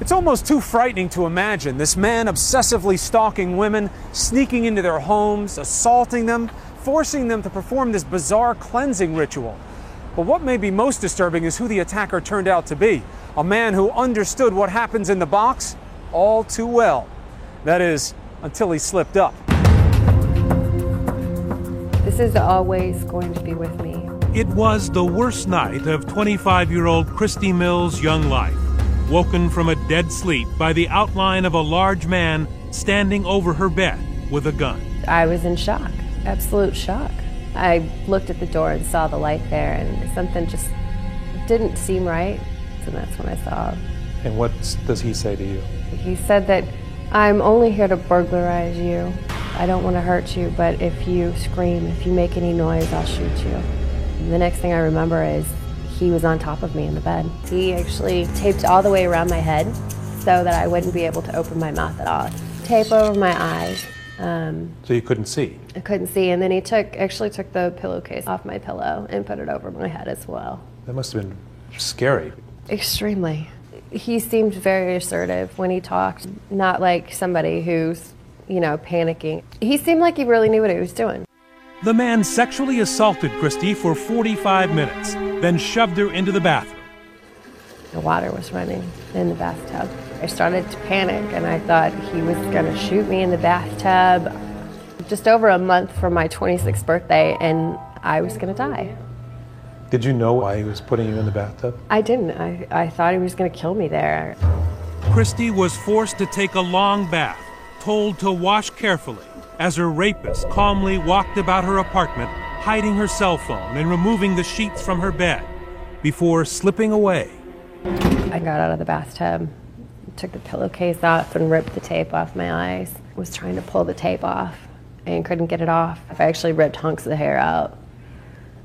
It's almost too frightening to imagine this man obsessively stalking women, sneaking into their homes, assaulting them, forcing them to perform this bizarre cleansing ritual. But what may be most disturbing is who the attacker turned out to be a man who understood what happens in the box all too well. That is, until he slipped up. This is always going to be with me. It was the worst night of 25 year old Christy Mills' young life, woken from a dead sleep by the outline of a large man standing over her bed with a gun. I was in shock, absolute shock. I looked at the door and saw the light there, and something just didn't seem right. And that's when I saw. And what does he say to you? He said that I'm only here to burglarize you. I don't want to hurt you, but if you scream, if you make any noise, I'll shoot you. And the next thing I remember is he was on top of me in the bed. He actually taped all the way around my head so that I wouldn't be able to open my mouth at all. Tape over my eyes. Um, So you couldn't see? I couldn't see, and then he took actually took the pillowcase off my pillow and put it over my head as well. That must have been scary. Extremely. He seemed very assertive when he talked, not like somebody who's, you know, panicking. He seemed like he really knew what he was doing. The man sexually assaulted Christy for 45 minutes, then shoved her into the bathroom. The water was running in the bathtub. I started to panic and I thought he was going to shoot me in the bathtub. Just over a month from my 26th birthday, and I was going to die. Did you know why he was putting you in the bathtub? I didn't. I, I thought he was going to kill me there. Christy was forced to take a long bath, told to wash carefully, as her rapist calmly walked about her apartment, hiding her cell phone and removing the sheets from her bed before slipping away. I got out of the bathtub, took the pillowcase off, and ripped the tape off my eyes. I Was trying to pull the tape off and couldn't get it off. I actually ripped hunks of the hair out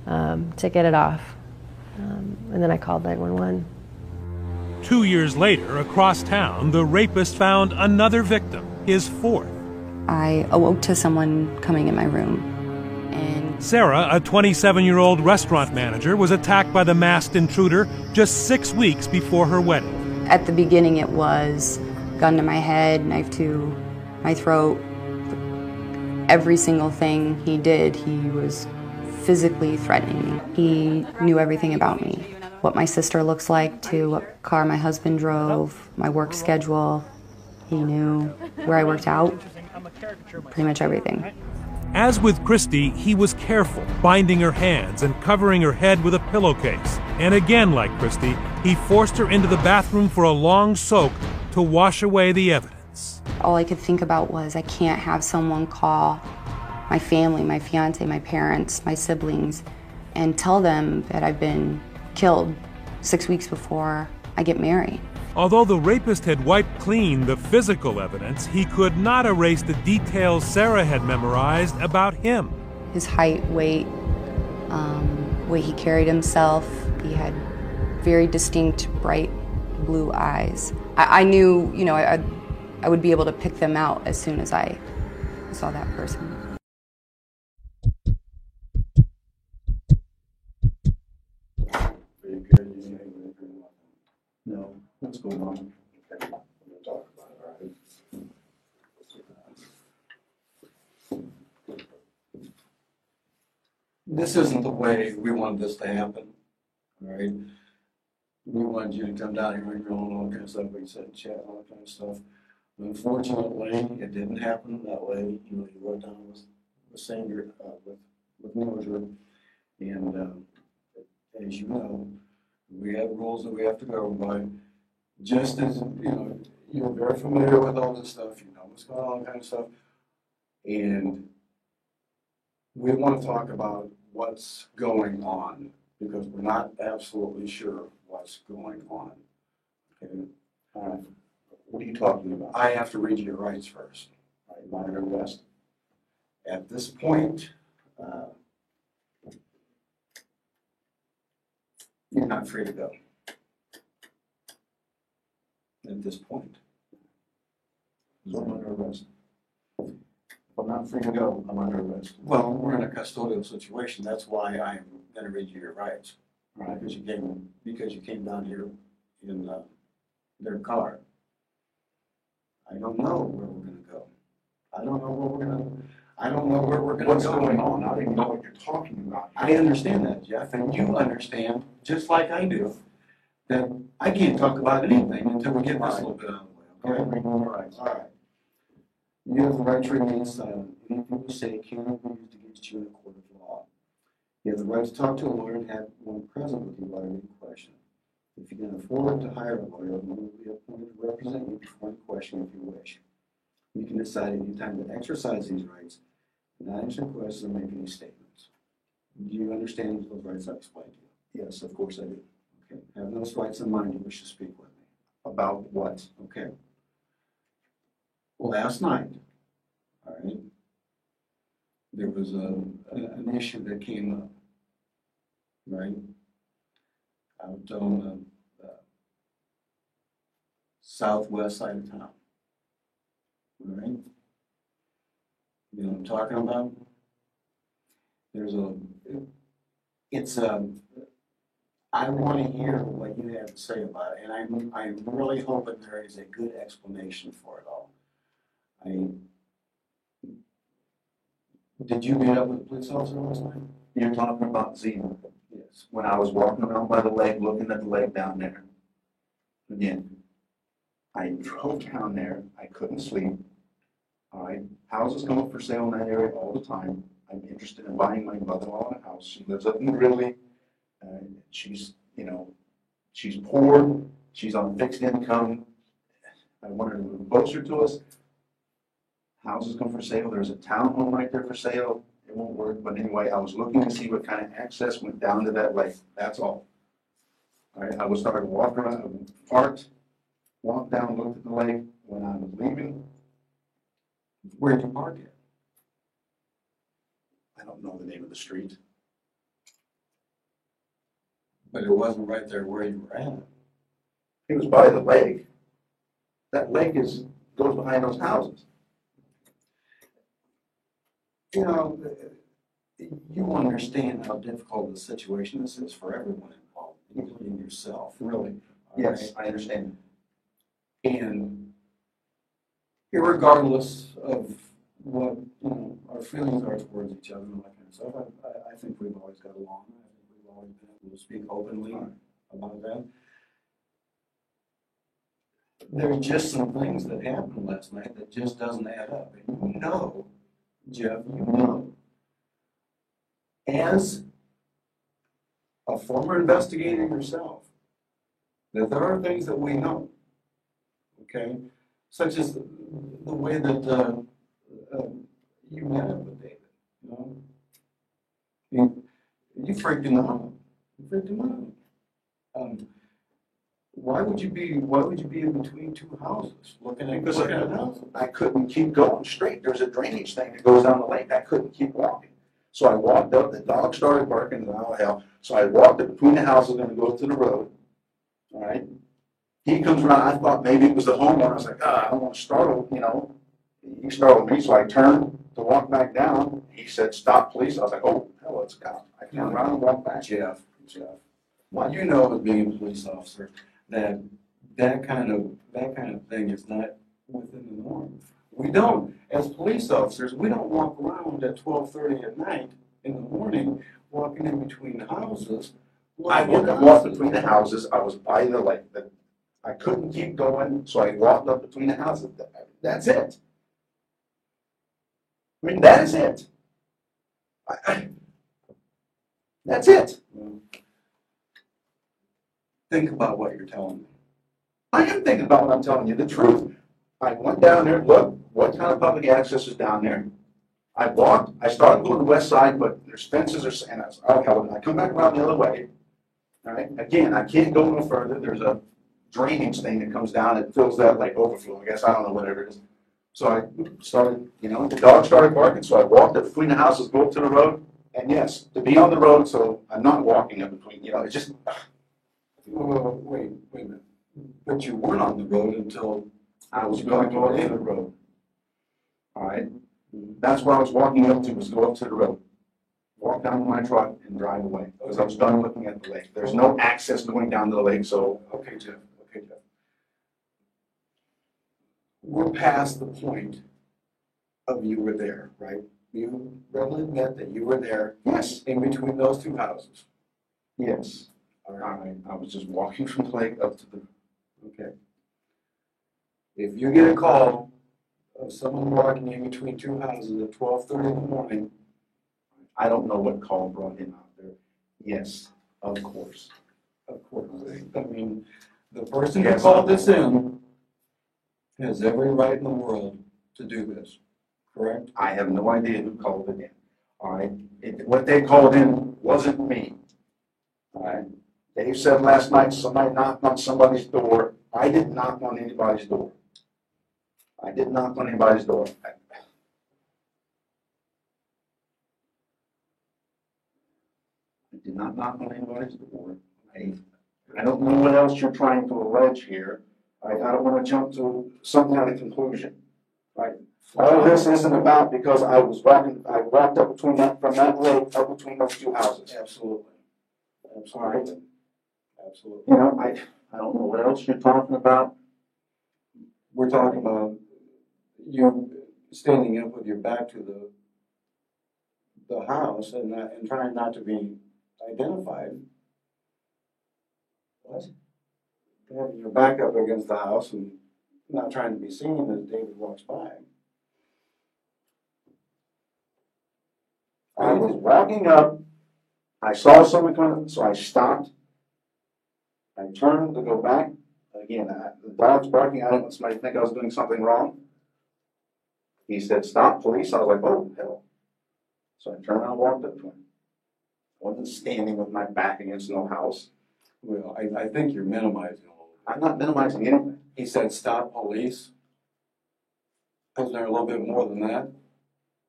um, to get it off. Um, and then I called 911. Two years later, across town, the rapist found another victim, his fourth. I awoke to someone coming in my room. And Sarah, a 27 year old restaurant manager, was attacked by the masked intruder just six weeks before her wedding. at the beginning, it was gun to my head, knife to my throat. Every single thing he did, he was physically threatening me. He knew everything about me what my sister looks like, to what car my husband drove, my work schedule. He knew where I worked out, pretty much everything. As with Christy, he was careful, binding her hands and covering her head with a pillowcase. And again, like Christy, he forced her into the bathroom for a long soak to wash away the evidence. All I could think about was I can't have someone call my family, my fiance, my parents, my siblings, and tell them that I've been killed six weeks before I get married. Although the rapist had wiped clean the physical evidence, he could not erase the details Sarah had memorized about him. His height, weight, um, way he carried himself. He had very distinct, bright blue eyes. I, I knew, you know, I, I would be able to pick them out as soon as I saw that person. No, what's going on? this isn't the way we wanted this to happen, all right? We wanted you to come down here and go and all kind of stuff, you said, chat, all that kind of stuff. Unfortunately, it didn't happen that way, you know, you wrote down with, with Sandra, uh, with, with Mildred. And, um, as you know, we have rules that we have to go by. Just as, you know, you're very familiar with all this stuff, you know what's going on, kind of stuff. And we want to talk about what's going on, because we're not absolutely sure what's going on. Okay, uh, What are you talking about? I have to read you your rights first, right, monitor west. At this point, uh, you're not free to go. At this point. So I'm under arrest. If I'm not free to go, I'm under arrest. Well, we're in a custodial situation, that's why I'm gonna read you your rights. Right, because you came, because you came down here in, uh, their car. I don't know where we're gonna go. I don't know where we're gonna, I don't know where we're gonna go. What's going on? I don't even know what you're talking about. I understand that, Jeff, and you understand, just like I do, that I can't talk about anything until we get this a little bit out of the way, okay? All right. All right. You have the right to remain silent. Anything you say cannot be used against you in a court of law. You have the right to talk to a lawyer and have one present with you while you're in question. If you can afford to hire a lawyer, one will be appointed to represent you before any question if you wish. You can decide at any time to exercise these rights, not answer questions or make any statements. Do you understand those rights I explained to you? Yes, of course I do. Okay, have those rights in mind you wish to speak with me. About what? Okay. Well last night, all right, there was a, a- an issue that came up, right? Out on the, southwest side of town. All right? You know what I'm talking about? There's a, it's a, I want to hear what you have to say about it, and I'm, I'm really hoping there is a good explanation for it all. I, did you meet up with the police officer last night? You're talking about Zena. Yes. When I was walking around by the lake, looking at the lake down there. Again, I drove down there, I couldn't sleep. All right, houses come up for sale in that area all the time. I'm interested in buying my mother-in-law a house. She lives up in Ridley. Uh, she's, you know, she's poor, she's on fixed income. I want her to move closer to us. Houses come for sale, there's a townhome right there for sale. It won't work, but anyway, I was looking to see what kind of access went down to that lake, that's all. All right, I was starting to walk around, parked, walked down, looked at the lake. When I was leaving, Where'd you park it? I don't know the name of the street. But it wasn't right there where you were at. It was by the lake. That lake is, goes behind those houses. You know, you understand how difficult the situation this is for everyone involved, including yourself, really. Yes, right? I understand. And regardless of what, you know, our feelings are towards each other and all that kind of stuff, I, I think we've always got along. Been able to speak openly about that. There are just some things that happened last night that just doesn't add up. And you know, Jeff, you know, as a former investigator yourself, that there are things that we know, okay? Such as the the way that uh, uh, you met up with David, you know? You, him out. You freaked him out. Um, why would you be, why would you be in between two houses, looking at, Because looking at houses? I couldn't keep going straight. There's a drainage thing that goes down the lake. I couldn't keep walking. So I walked up, the dog started barking, and oh hell. So I walked up between the houses, gonna go to the road. All right? He comes around, I thought maybe it was the homeowner. I was like, ah, I don't want to startle, you know. He startled me, so I turned to walk back down. He said, stop, please. I was like, oh, hell, it's a cop. I turned around and walked back. Jeff, Jeff, what you know as being a police officer, that that kind of, that kind of thing is not within the norm. We don't, as police officers, we don't walk around at twelve thirty at night in the morning, walking in between houses. I walked, wouldn't houses. between the houses, I was by the lake, the, I couldn't keep going, so I walked up between the houses, that's it. I mean, that is it. I, I, that's it. Think about what you're telling me. I am thinking about what I'm telling you, the truth. I went down there, looked, what kind of public access is down there? I walked, I started going to the west side, but there's fences or, and I was, okay, well, I come back around the other way. All right, again, I can't go no further, there's a drainage thing that comes down, it fills that like overflow, I guess, I don't know whatever it is. So I started, you know, the dog started barking, so I walked up between the houses, go up to the road, and yes, to be on the road, so I'm not walking up between, you know, it's just, Well, wait, wait a minute. But you weren't on the road until I was going to to the road. All right, that's where I was walking up to, was go up to the road. Walk down to my truck and drive away, because I was done looking at the lake. There's no access going down to the lake, so Okay, Jeff, okay, Jeff. We're past the point of you were there, right? You readily admit that you were there yes, in between those two houses. yes. All right, right, I was just walking from the lake up to the, okay. If you get a call of someone walking in between two houses at twelve thirty in the morning, I don't know what call brought him out there. Yes, of course. of course, I mean, the person who Yes. called this in has every right in the world to do this, correct? I have no idea who called it in. All right, it, what they called in wasn't me. All right, Dave said last night somebody knocked on somebody's door. I didn't knock on anybody's door. I didn't knock on anybody's door. I- did not knock on anybody's door. I, I don't know what else you're trying to allege here. I, I don't want to jump to some kind of conclusion. Right? All this isn't about because I was walking, I walked up between that, from that lake, up between those two houses. Absolutely. Absolutely. Absolutely. You know, I, I don't know what else you're talking about. We're talking about you standing up with your back to the the house and not, and trying not to be identified. What? Having your back up against the house and not trying to be seen as David walks by. Was walking up, I saw someone coming, so I stopped. I turned to go back, again, I- the dog's barking, I didn't want somebody to think I was doing something wrong. He said, stop, police, I was like, oh, hell. So I turned and walked up to him. I Wasn't standing with my back against no house. Well, I, I think you're minimizing a little bit. I'm not minimizing anything. He said, stop police. Isn't there a little bit more than that?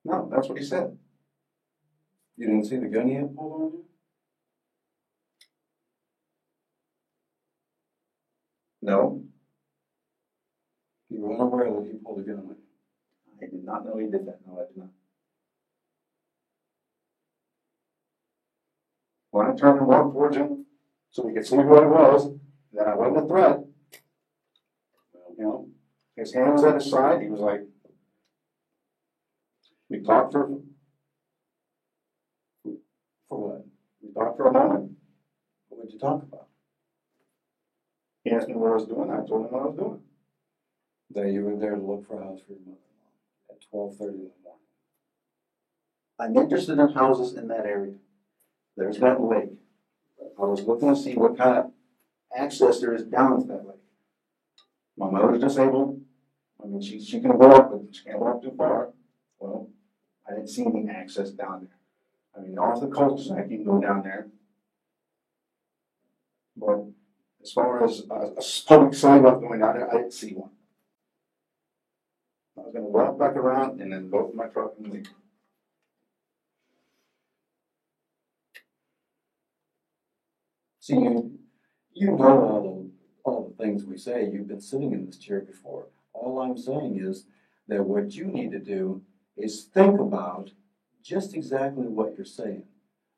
No, that's what he said. You didn't see the gun he had pulled on you? No, You were unaware that he pulled a gun on you? I did not know he did that, no, I did not. When I turned and walked towards him, so we could see who it was, that I wasn't a threat. You know, his hand was at his side, he was like, we talked for, For what? we talked for a moment. What would you talk about? He asked me what I was doing, I told him what I was doing. That you were there to look for a house for your mother-in-law at twelve thirty in the morning. I'm interested in houses in that area. There's that lake. I was looking to see what kind of access there is down to that lake. My mother's disabled. I mean, she, she can walk, but she can't walk too far. Well, I didn't see any access down there. I mean, off the cul-de-sac, you can go down there. But as far as a, a public sidewalk going down there, I didn't see one. I was gonna walk back around and then go to my truck and leave. See, you, you know all the, all the things we say. You've been sitting in this chair before. All I'm saying is that what you need to do is think about just exactly what you're saying.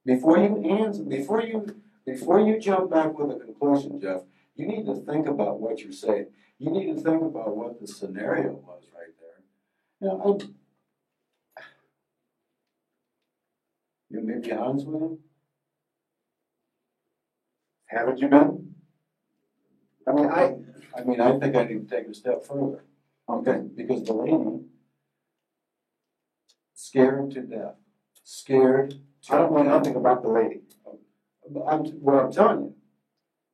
Before you answer, before you, before you jump back with a conclusion, Jeff, you need to think about what you're saying. You need to think about what the scenario was right there. You know, I, You may be honest with him? Haven't you been? I mean, I, I mean, I think I need to take a step further. Okay, because the lady scared to death, scared. I don't know nothing about the lady. But I'm, what I'm telling you,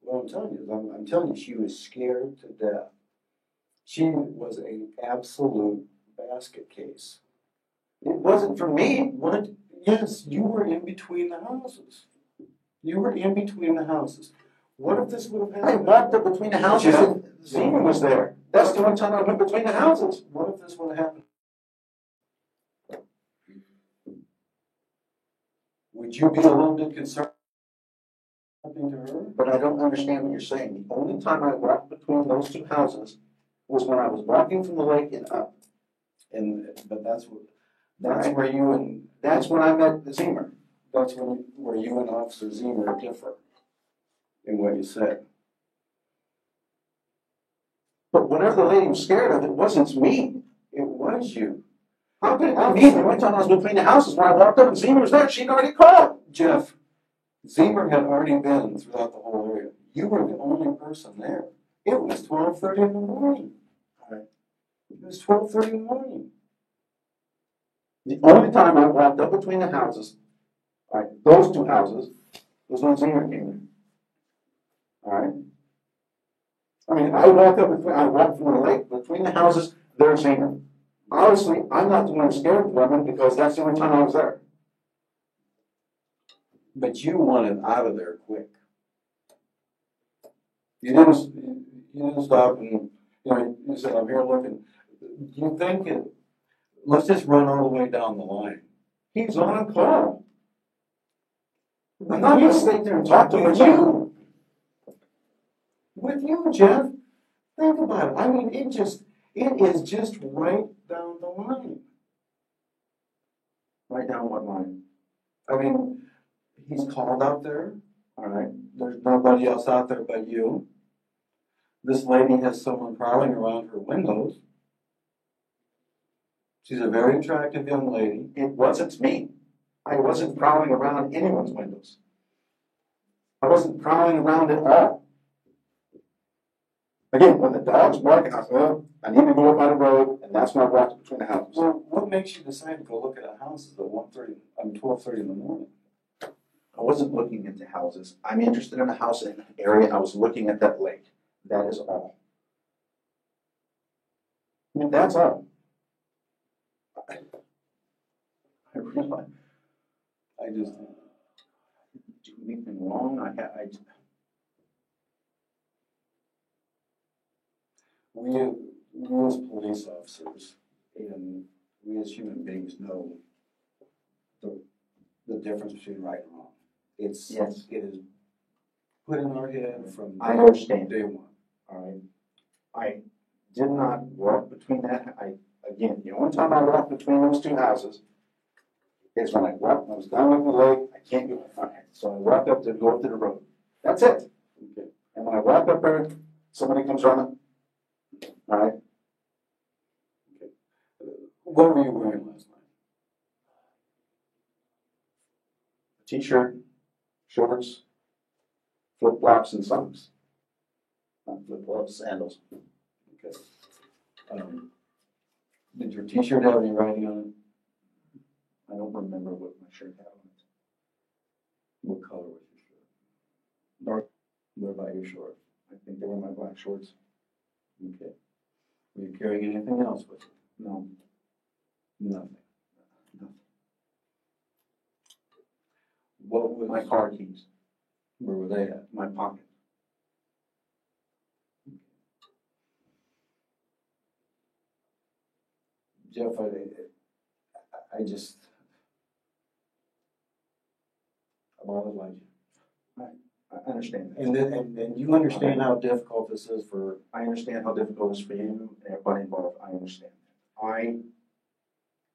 what I'm telling you is, I'm, I'm telling you, she was scared to death. She was an absolute basket case. It wasn't for me. What? Yes, you were in between the houses. You were in between the houses. What if this would have I happened? walked up between the houses Zeman was there. That's the one time I went between the houses. What if this would have happened? Would you be a little bit concerned? Something to her? But I don't understand what you're saying. The only time I walked between those two houses was when I was walking from the lake and up. And, but that's what, that's Right. where you and, That's when I met the Zemer. that's when, where you and Officer Zemer differ in what you said. But whenever the lady was scared of, it wasn't me. It was you. How could it? The only time I was between the houses when I walked up and Zemer was there, she'd already called. Jeff, Zemer had already been throughout the whole area. You were the only person there. It was twelve thirty in the morning. Right. It was twelve thirty in the morning. The only time I walked up between the houses, all right, those two houses, was when Zemer came in. All right? I mean, I walked up between, I walked from the lake, between the houses, there's Zemer. Obviously, I'm not the one scared of women because that's the only time I was there. But you wanted out of there quick. You didn't, you didn't stop and, you know, you said, I'm here looking. You think it, let's just run all the way down the line. He's on a call. I'm not gonna stay there and talk to him. With you. With you, Jeff. Think about it. I mean, it just, it is just right down the line. Right down what line? I mean, he's called out there, all right? There's nobody else out there but you. This lady has someone prowling around her windows. She's a very attractive young lady. It wasn't me. I wasn't prowling around anyone's windows. I wasn't prowling around at all. Again, when the dog's barking, I said, well, I need to go up by the road, and that's when I walked between the houses. Well, what makes you decide to go look at a house at one thirty, I mean, twelve thirty in the morning? I wasn't looking into houses. I'm interested in a house in an area. I was looking at that lake. That is all. I mean, that's all. I I realize I just, didn't do anything wrong. I had, I, we, we as police officers and we as human beings know the, the difference between right and wrong. It's, Yes. it is put in our head from I understand. day one. all right. I did not walk between that, I, again, the only time I walked between those two houses is when I walked, I was down at the lake, I can't get my end, so I walked up to go up to the road. That's it. Okay. And when I walk up there, somebody comes running. Right, What were you wearing last night? t-shirt, shorts, flip flops and socks. Not flip flops, sandals. Okay. Um, Did your t-shirt have any writing on it? I don't remember what my shirt had on it. What color was your shirt? Dark, What about your shorts? I think they were my black shorts. Okay. Were you carrying anything else with you? No, Nothing. Nothing. What was? my car keys, Where were they at? my pocket. Jeff, I, I just, I've always liked you. I understand that. And then, and, and you understand how difficult this is for, I understand how difficult it is for you and everybody involved. I understand. I,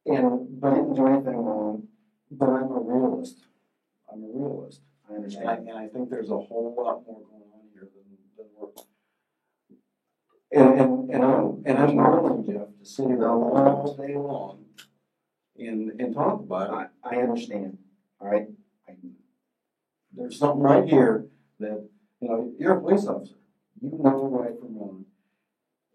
and, but I didn't do anything wrong. but I'm a realist. I'm a realist. I And I, understand. and I think there's a whole lot more going on here than, than we're. And, and, and I'm, and I'm willing, Jeff, to sit here all day long and, and talk about it. I, I understand. all right? There's something right here that, you know, you're a police officer. You know right from wrong.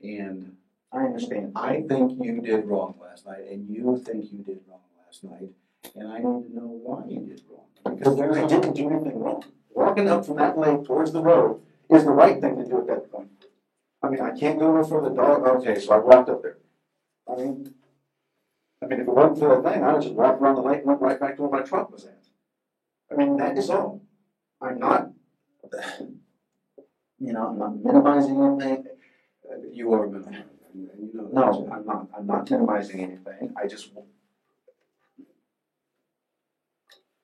And I understand. I think you did wrong last night, and you think you did wrong last night, and I need to know why you did wrong. Because there's I didn't do anything wrong. Walking up from that lake towards the road is the right thing to do at that point. I mean, I can't go no the dog, okay, so I walked up there. I mean, I mean, if it wasn't for that thing, I would just walk around the lake and went right back to where my truck was at. I mean, that is all. I'm not, you know, I'm not minimizing anything. You are minimizing, you know. No, I'm not, I'm not minimizing anything, I just.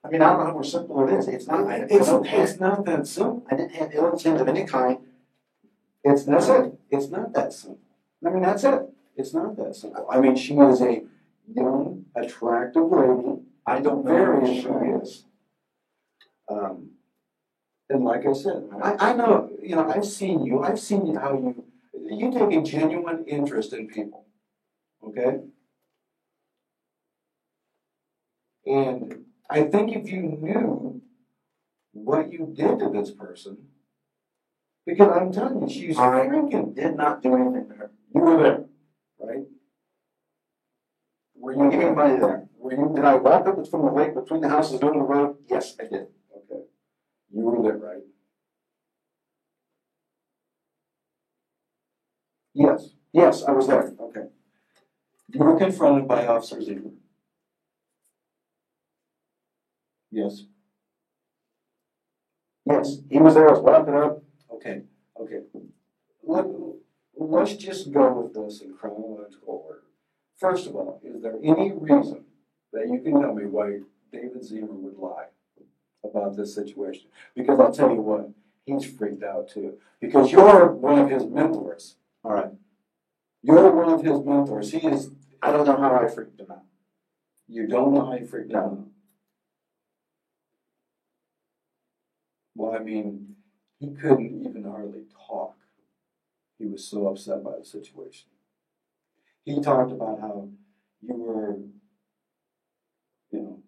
I mean, I don't know how simple it is, it's not, I, I It's, don't it's not that simple. I didn't have ill intent of any kind. It's, that's it, It's not that simple. I mean, that's it. It's not that simple. I mean, she is a young, attractive lady. I don't know Very who she is. Um, and like I said, I, I know, you know, I've seen you, I've seen you how you, you take a genuine interest in people, okay? And I think if you knew what you did to this person, because I'm telling you, she's I freaking, did not do anything to her. you were there, right? Were you giving anybody there? Were you, did I walk up from the lake between the houses doing the road? Yes, I did. Okay. You were there, right? Yes, yes, I was there. Okay. You were confronted by Officer Ziegler. Yes. Yes, he was there, I was walking up. Okay, okay. Let, let's just go with this in chronological order. First of all, is there any reason that you can tell me why David Zimmer would lie about this situation? Because I'll tell you what, he's freaked out too. Because you're one of his mentors. All right. You're one of his mentors. He is, I don't know how I freaked him out. you don't know how he freaked No. out. Well, I mean, he couldn't even hardly talk. He was so upset by the situation. He talked about how you were, you know,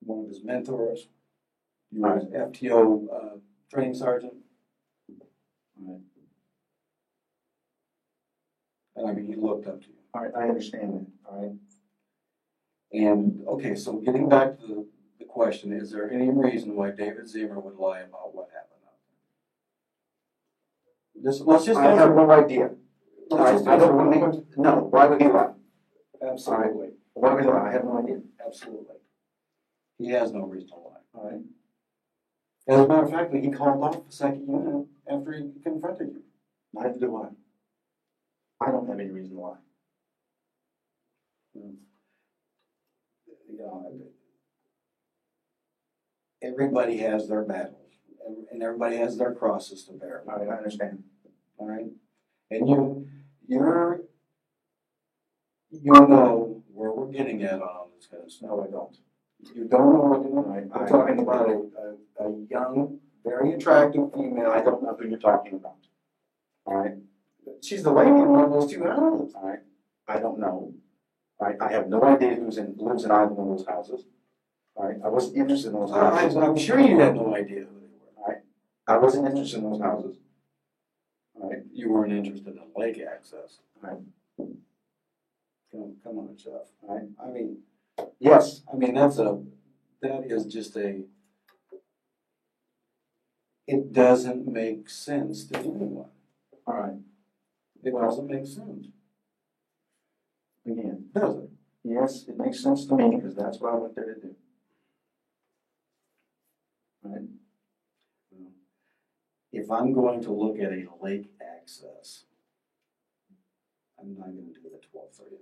one of his mentors. You were FTO uh, training sergeant. Right. And I mean, he looked up to you. All right, I understand that, all right? And, okay, so getting back to the, the question, is there any reason why David Zimmer would lie about what happened out there? Just, let's just. I have no idea. I, I don't believe, no, why would he lie? Absolutely, Why would he lie? I have no idea. absolutely. He has no reason to lie, all right? As a matter of fact, he called off the second unit after he confronted you. Neither do I. I don't have any reason why. lie. You know, everybody has their battles, and everybody has their crosses to bear. All right, I understand. All right, and you, you're, you know where we're getting at on this kind of stuff. No, I don't. You don't know what you're doing. I- We're talking about a, a, a young, very attractive female. I don't know who you're talking about. All right, She's the lady in one of those two houses. all right. I don't know. I, I have no idea who's in, lives in either one of those houses. All right, I wasn't interested in those I, houses. I'm sure you had no idea who they were. All right, I wasn't interested in those houses. All right, You weren't interested in lake access. Right. Come, come on, Jeff. all right. I mean, Yes, I mean, that's a, that is just a, it doesn't make sense to anyone. all right. It doesn't make sense, Again, does it? yes, it makes sense to me because that's what I went there to do. Right, If I'm going to look at a lake access, I'm not gonna do the twelve thirty.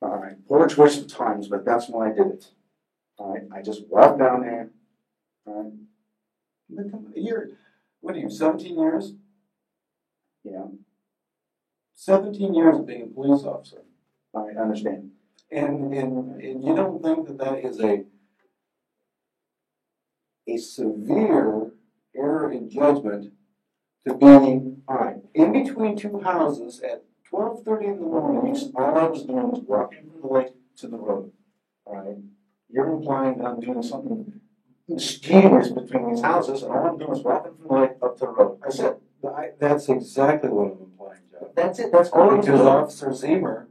All right. Poor choice of times, but that's why I did it. All right, I just walked down there. All right, on, You're, what are you, seventeen years? yeah, Seventeen years of being a police officer. I understand. And, and, and you don't think that that is a, a severe error in judgment to be, all right, in between two houses at twelve thirty in the morning, All I was doing was walking from the lake to the road. All right, You're implying that I'm doing something mischievous between these houses, and all I'm doing is walking from the lake up to the road. I said, I, that's exactly what I'm implying, Jeff. that's it, that's all Because. Officer Zemer,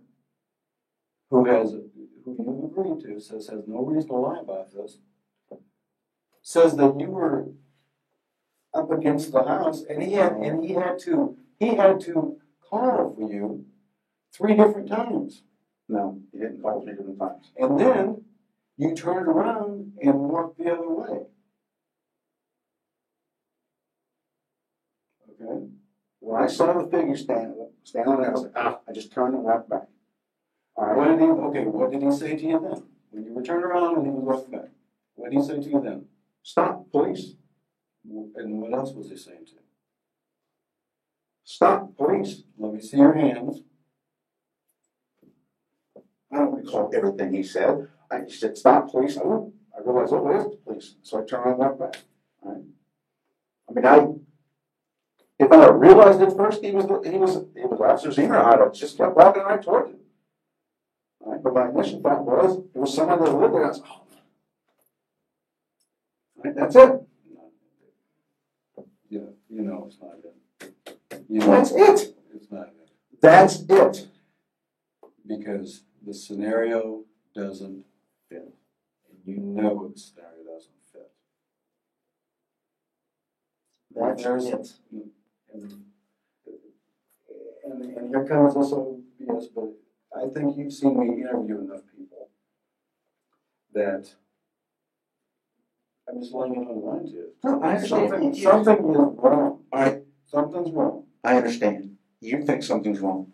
who has, who you agreed to, says has no reason to lie about this, says that you were up against the house and he had, and he had to, he had to call for you three different times. No, he didn't call three different times. And then you turned around and walked the other way. Okay? When I saw the figure standing, standing there, I was like, ah, I just turned and walked back. All What did he, okay, what did he say to you then? When you were turned around and he was walking back? What did he say to you then? stop, police, And what else was he saying to you? Stop, police. Let me see your hands. I don't recall everything he said. I he said, stop, police. I I realized, oh, it is the police. So I turned around and walked back. Right. I mean, I, if I realized at first he was, he was, he was Officer Zemer, I'd have just kept walking right toward him. Right, but my initial thought was, it was someone that lived there. Oh. Right, that's it. Yeah, you know it's not it. You know That's it. It's not it. That's it. Because the scenario doesn't fit. And you know the scenario doesn't fit. That's There's- it. And, and, and here comes also BS, but I think you've seen me interview enough people that I'm just laying it on the line to you. No, I understand. Something, something is wrong. Right, Something's wrong. I understand. You think something's wrong.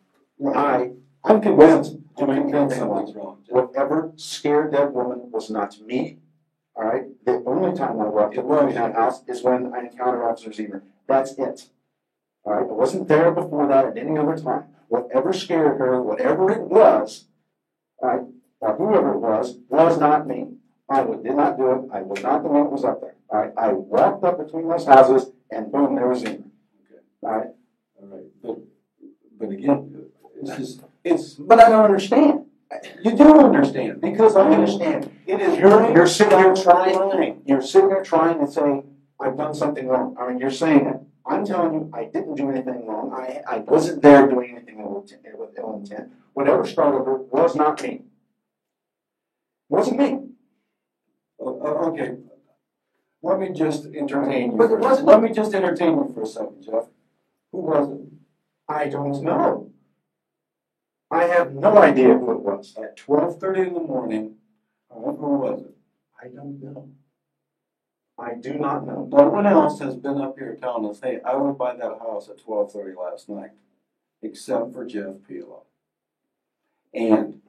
I, I'm convinced, I'm convinced something's wrong. whatever scared that woman was not me. All right, the only time I walked was. in that house is when I encountered Officer Zemer. That's it. All right, I wasn't there before that at any other time. Whatever scared her, whatever it was, all right, or whoever it was, was not me. I would- did not do it. I was not the one that was up there. All right, I walked up between those houses and boom, there was. Okay, All right, all right. But, but again, it's just, it's, but I don't understand. you do understand, because I understand. It is. You're, you're sitting here trying, you're sitting there trying to say, I've done something wrong. I mean, you're saying it. I'm telling you, I didn't do anything wrong. I, I wasn't there doing anything intent- with ill intent. Whatever started her was not me. Wasn't me. Okay, let me just entertain you. But it wasn't- Let me just entertain you for a second, Jeff. Who was it? I don't know. I have no idea who it was. At twelve thirty in the morning, who was it? I don't know. I do not know. No one else has been up here telling us, hey, I was by that house at twelve thirty last night, except for Jeff Pelo. And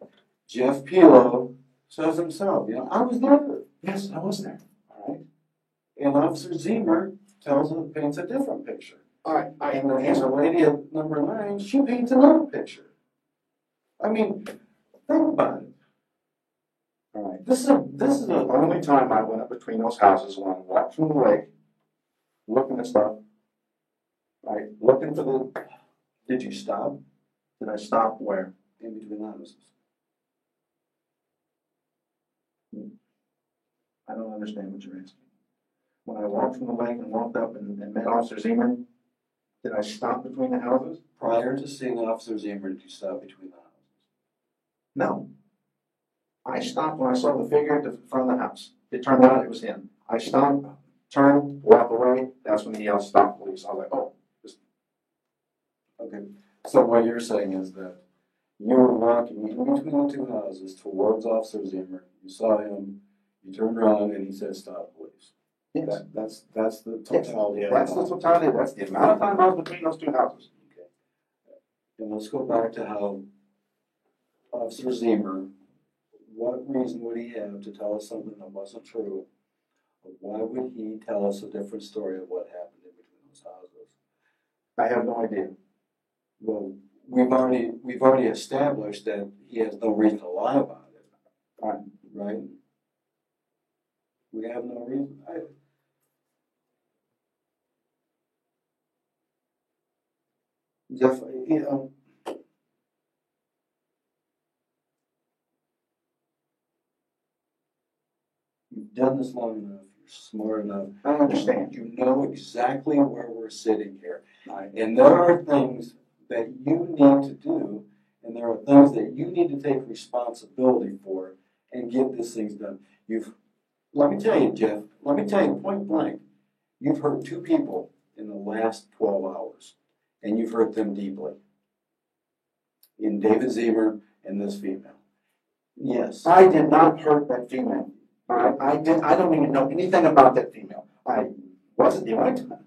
Jeff Pelo says himself, you know, I was there. Yes, I was there. All right. And Officer Zemer tells him, paints a different picture. All right. I And then the lady at number nine, she paints another picture. I mean, think about it. All right. This is a, this is The only time I went up between those houses when I walked from the lake, looking at stuff, right, looking for the, did you stop did I stop where? in between the houses? I don't understand what you're asking. When I walked from the lake and walked up and, and met Officer Zeman, did I stop between the houses? Prior to seeing Officer Zemer, did you stop between the houses? No. I stopped when I saw the figure at the front of the house. It turned out it was him. I stopped, turned, walked away. That's when he yelled, "Stop, police!" I was like, "Oh, Okay, so what you're saying is that you were walking in between the two houses towards Officer Zemer, you saw him, you turned around and he said, stop, please. Yes." That, that's, that's the Yes, totality of it. That's the totality. That's the amount of time I was between those two houses. Okay. And let's go back to how Officer Zemer, what reason would he have to tell us something that wasn't true? Why would he tell us a different story of what happened in between those houses? I have no idea. Well, we've already, we've already established that he has no reason to lie about it. Right. Right? We have no reason, I. Jeff, you know. You've done this long enough, you're smart enough. I understand. You know exactly where we're sitting here. And there are things that you need to do, and there are things that you need to take responsibility for and get these things done. You've, let me tell you, Jeff, let me tell you point blank, you've hurt two people in the last 12 hours, and you've hurt them deeply. In David Zemer and this female. Yes. I did not hurt that female. I, I did, I don't even know anything about that female. I wasn't the only time.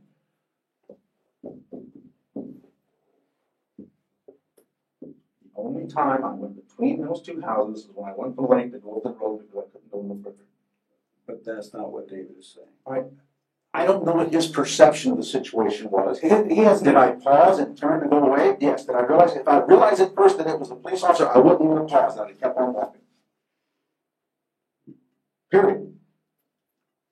The only time I went between those two houses is when I went to the lake to go to the road because I couldn't go no further. But that's not what David is saying. I, I don't know what his perception of the situation was. He, he has, did I pause and turn to go away? Yes. Did I realize, if I realized at first that it was a police officer, I wouldn't even pause. I'd have kept on walking. Period.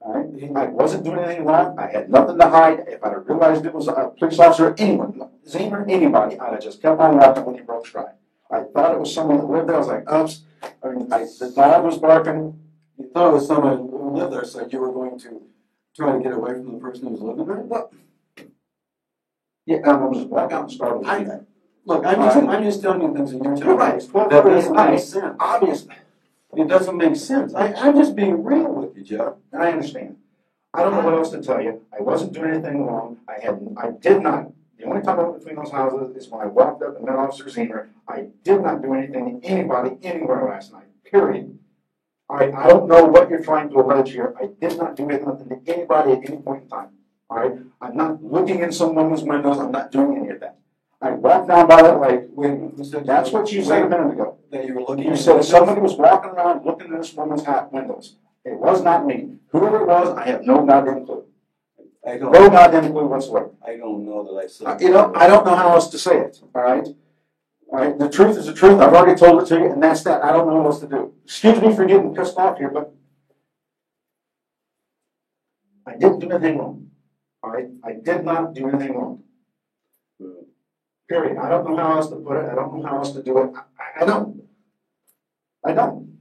I wasn't doing anything wrong. I had nothing to hide. If I realized it was a police officer, anyone, Zemer, anybody, I'd have just kept on walking when he broke stride. I thought it was someone that lived there. I was like, oops. I mean, I, the dog was barking. You thought it was someone who lived there, so you were going to try to get away from the person who's living there? What? Yeah, I was walking out and started. I, look, I'm just, I'm just telling you things and you're telling right. me that doesn't make sense. Obviously. It doesn't make sense. I, I'm just being real with you, Jeff. And I understand. I don't know what else to tell you. I wasn't doing anything wrong. I had, I did not. The only time I went between those houses is when I walked up and met Officer Zemer. I did not do anything to anybody anywhere last night. Period. All right. I don't know what you're trying to allege here. I did not do anything to anybody at any point in time. All right. I'm not looking in some woman's windows. I'm not doing any of that. I walked down by that lake. When, that's what you said a minute ago. That you were looking. You said somebody was walking around looking in this woman's hat windows. It was not me. Whoever it was, I have no goddamn clue. I don't, No goddamn clue whatsoever. I don't know that I Uh, said. You know, I don't know how else to say it, all right? The truth is the truth. I've already told it to you, and that's that. I don't know what else to do. Excuse me for getting pissed off here, but I didn't do anything wrong. All right, I did not do anything wrong. Period. I don't know how else to put it. I don't know how else to do it. I, I don't. I don't.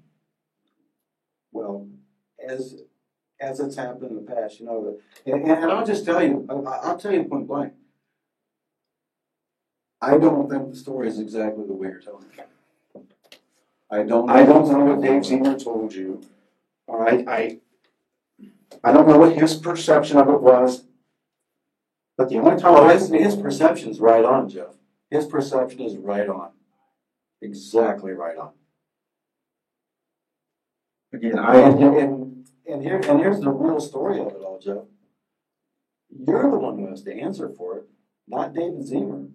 Well, as, as it's happened in the past, you know, and, and I'll just tell you, I'll tell you point blank. I don't think the story is exactly the way you're telling it. I don't. I don't know what Dave Zemer told you. All right, I, I don't know what his perception of it was. But the only time Well, his, his perception's right on, Jeff. His perception is right on. Exactly right on. again, I, I, and, and, and here, and here's the real story of it all, Jeff. You're the one who has to answer for it, not David Zemer.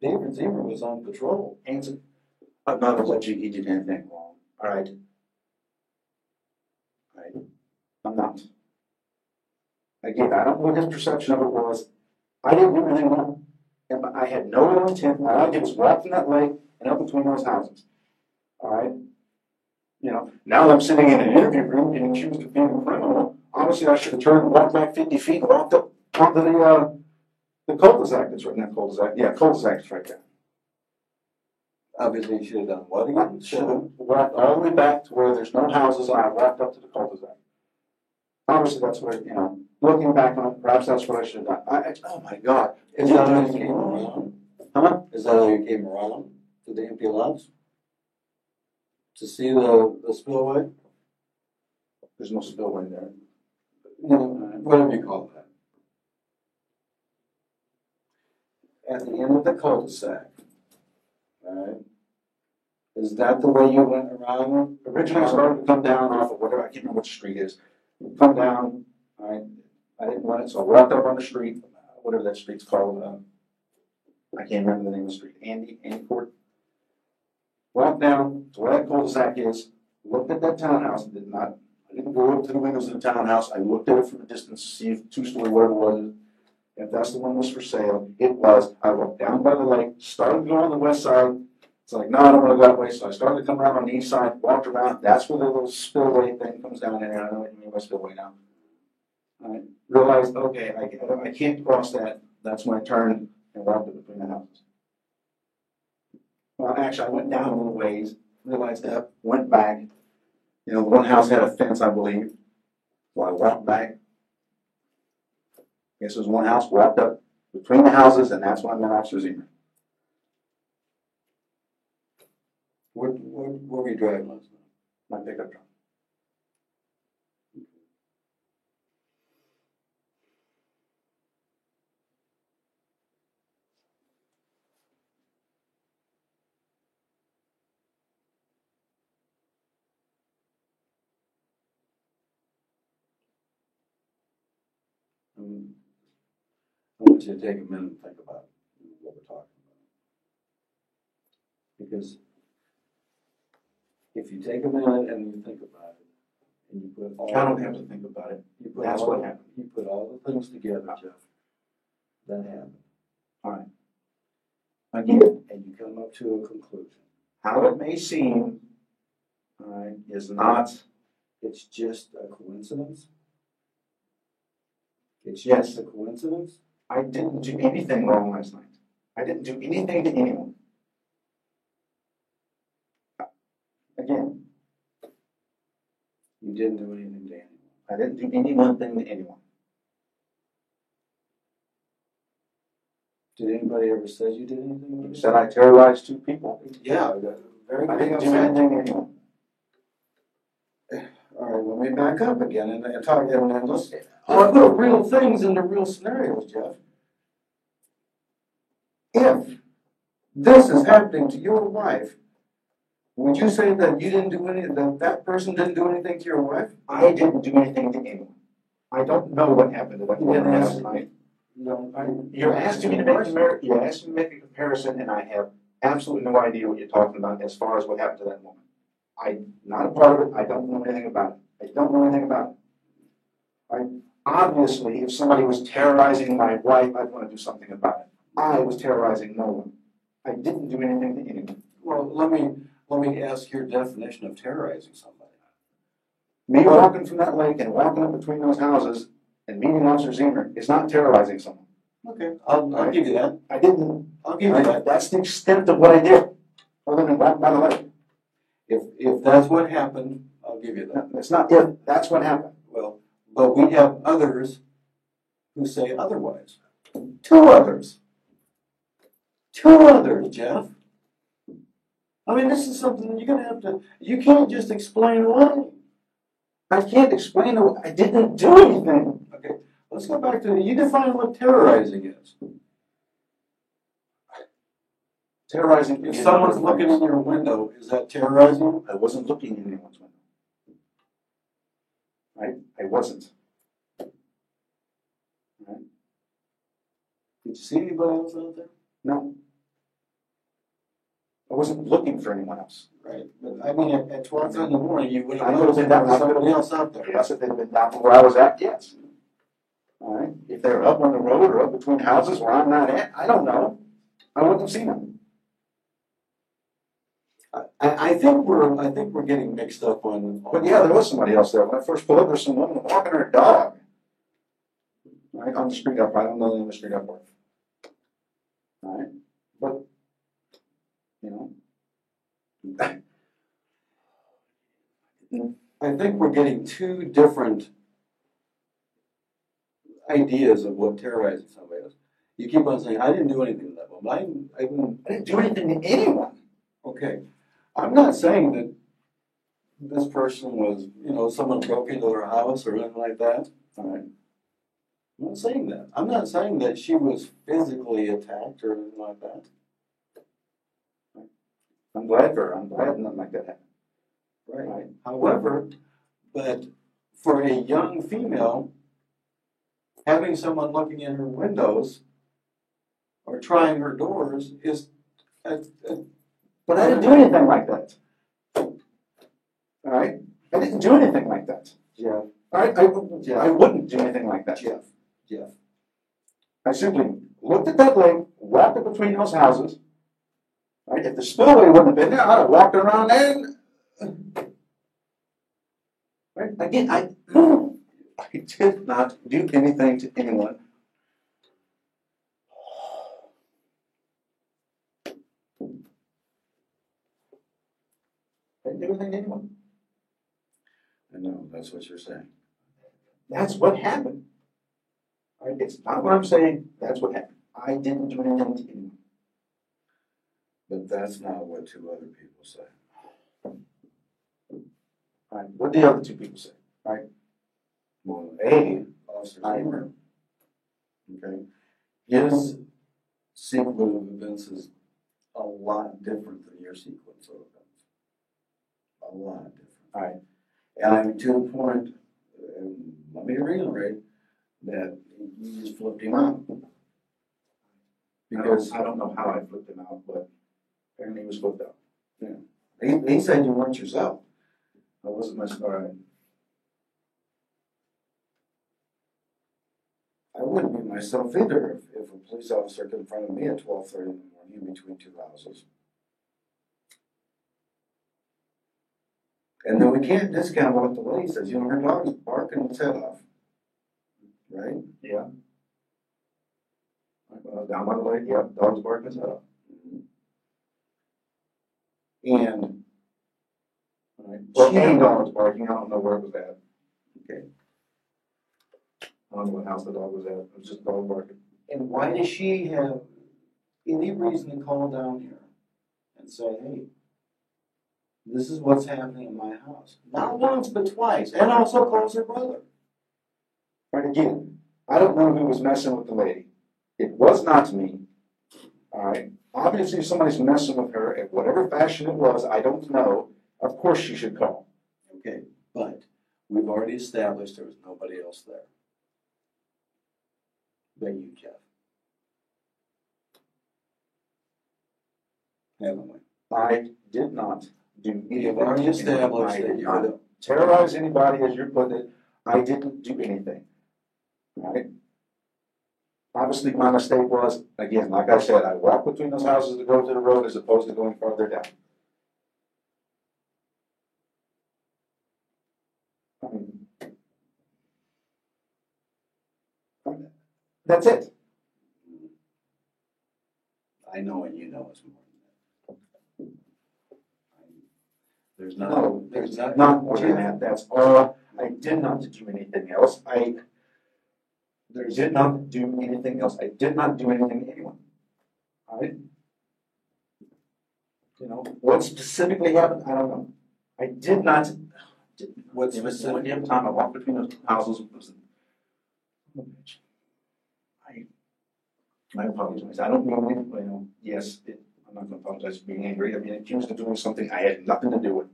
David Zemer was on patrol. answer, I'm not alleging he did anything wrong, all right? All right, I'm not. Again, I don't know what his perception of it was. I didn't do anything wrong. And I had no ill intent. I did was in that lake and up between those houses. All right? You know, now I'm sitting in an interview room getting accused of being a criminal. Obviously, I should have turned and walked back 50 feet and walked up onto the, uh, the cul-de-sac that's right, not cul-de-sac, yeah, cul-de-sac is right there. Obviously, you should have done what again? should have walked all the way back to where there's no houses and I walked up to the cul-de-sac. Obviously, that's what, you know, looking back on it, perhaps that's what I should have done. I, I- oh my God. Is that how you came around? Huh? Is that how you came around to the empty lots? To see the, the spillway? There's no spillway there. You know, whatever you call that. At the end of the cul-de-sac, alright? Is that the way you went around? Originally, I started to come down off of whatever, I can't remember which street is. Come down, right, I didn't want it, so I walked up on the street, whatever that street's called, um, I can't remember the name of the street, Andy, Andy Court. Walked down to where that cul-de-sac is, looked at that townhouse, and did not, I didn't go up to the windows of the townhouse, I looked at it from a distance, to see if two-story, whatever it was. If that's the one was for sale, it was, I walked down by the lake, started to go on the west side, it's like, no, I don't wanna go that way, so I started to come around on the east side, walked around, that's where the little spillway thing comes down in there, I know what you mean by spillway now. I realized, okay, I, I can't cross that, that's I turned and walked in between the houses. Well, actually, I went down a little ways, realized that, went back, you know, the one house had a fence, I believe, So I walked back. It was one house, wrapped up between the houses, and that's when I met Officer Zemer. What, what, what were you driving last night? My pickup truck. Um, I want you to take a minute and think about what we're talking about. Because if you take a minute and you think about it, and you put all. I don't have to think about it. You put That's all what happened. You put all the things together, Jeff, that happened, All right. Again, and you come up to a conclusion. how it may seem, all right, is not, It's just a coincidence? It's Yes. just a coincidence? I didn't do anything wrong last night. I didn't do anything to anyone. Again, You didn't do anything to anyone. I didn't do any one thing to anyone. Did anybody ever say you did anything? You said I terrorized two people. Yeah, very I didn't do anything to anyone. Let me back up again and, and talk, and, and let's, put real things into real scenarios, Jeff. If this is happening to your wife, would you say that you didn't do any, that that person didn't do anything to your wife? I didn't do anything to anyone. I don't know what happened to that You woman last night. No, I. You're asking me to make a, you're asking me to make a comparison, and I have absolutely no idea what you're talking about as far as what happened to that woman. I'm not a part of it, I don't know anything about it, I don't know anything about it. I, obviously, if somebody was terrorizing my wife, I'd wanna do something about it. I was terrorizing no one. I didn't do anything to anyone. Well, let me, let me ask your definition of terrorizing somebody. Me walking from that lake and walking up between those houses and meeting Officer Zemer is not terrorizing someone. Okay, I'll, I'll give you that, I didn't, I'll give you that. that's the extent of what I did, other than walk by the lake. If, if that's what happened, I'll give you that. It's not if, that's what happened. Well, but we have others who say otherwise. Two others. Two others, Jeff. I mean, this is something you're gonna have to, you can't just explain why. I can't explain, it. I didn't do anything. Okay, let's go back to, you define what terrorizing is. Terrorizing. If someone's looking in your window, is that terrorizing? I wasn't looking in anyone's window. Right? I wasn't. Right? Did you see anybody else out there? No. I wasn't looking for anyone else. Right, but I mean, at, at twelve in the morning, you would I have know noticed that there was was- somebody else out there. Yes, if they'd been down where I was at, yes. All right? If they're up on the road or up between houses where I'm not at, I don't know. I wouldn't have seen them. I, I think we're, I think we're getting mixed up on. But yeah, there was somebody else there. When I first pulled up, there's some woman walking her dog. Right, on the street up, I don't know the name of the street up but, you know. I think we're getting two different ideas of what terrorizing somebody is. You keep on saying, I didn't do anything to that woman. I, I didn't, I didn't do anything to anyone. okay. I'm not saying that this person was, you know, someone broke into their house or anything like that. All right, I'm not saying that. I'm not saying that she was physically attacked or anything like that. I'm glad for her. I'm glad nothing like that happened. Right. However, but for a young female, having someone looking in her windows or trying her doors is, a, a, But I didn't do anything like that. All right, I didn't do anything like that. Jeff, All right, I, wouldn't- I wouldn't do anything like that. Jeff, Jeff. I simply looked at that lake, walked it between those houses. Right, if the spillway wouldn't have been there, I'd have walked around and- Right, again, I, I did not do anything to anyone. I didn't do anything to anyone. I know, that's what you're saying. That's what happened. All right, it's not what I'm saying, that's what happened. I didn't do anything to anyone. But that's not what two other people say. All right, what did the other two people say? All right, Well, A, Officer Kramer, okay, his sequence of events is a lot different than your sequence of events. A lot different. all right, And I'm to the point, and let me reiterate, that you just flipped him out. because Because I don't know how I flipped him out, but apparently he was flipped out. he, he said you weren't yourself. I wasn't my star. I wouldn't be myself either if, if a police officer confronted me at twelve thirty in the morning between two houses. And then we can't discount what the lady says, you know, her dog's barking its head off. Right? Yeah. Uh, down by the lake, yep, dogs barking his head off. And. Right. Well, and dogs barking, I don't know where it was at. Okay. I don't know what house the dog was at, it was just dog barking. And why does she have any reason to call down here and say, hey, this is what's happening in my house? Not once, but twice, and also calls her brother. Right, again, I don't know who was messing with the lady. It was not me. All right, obviously if somebody's messing with her, in whatever fashion it was, I don't know, of course she should call. Okay, but we've already established there was nobody else there. But you, Jeff. Haven't we? I did not do. You've already established that you're the, terrorize anybody, as you're putting it. I didn't do anything. Right? Obviously, my mistake was, again, like I said, I walked between those houses to go to the road as opposed to going farther down. Um, That's it. I know and you know it's more than that. There's No, not, there's there's not. not more than that. That's all. I did not do anything else. I there did not do anything else. I did not do anything to anyone. All right? You know, what specifically happened, I don't know. I did not. What It was specific- the only time I walked between those houses was. I, I apologize. I don't know, you know, yes, it, not gonna apologize for being angry. I'm being accused of doing something I had nothing to do with.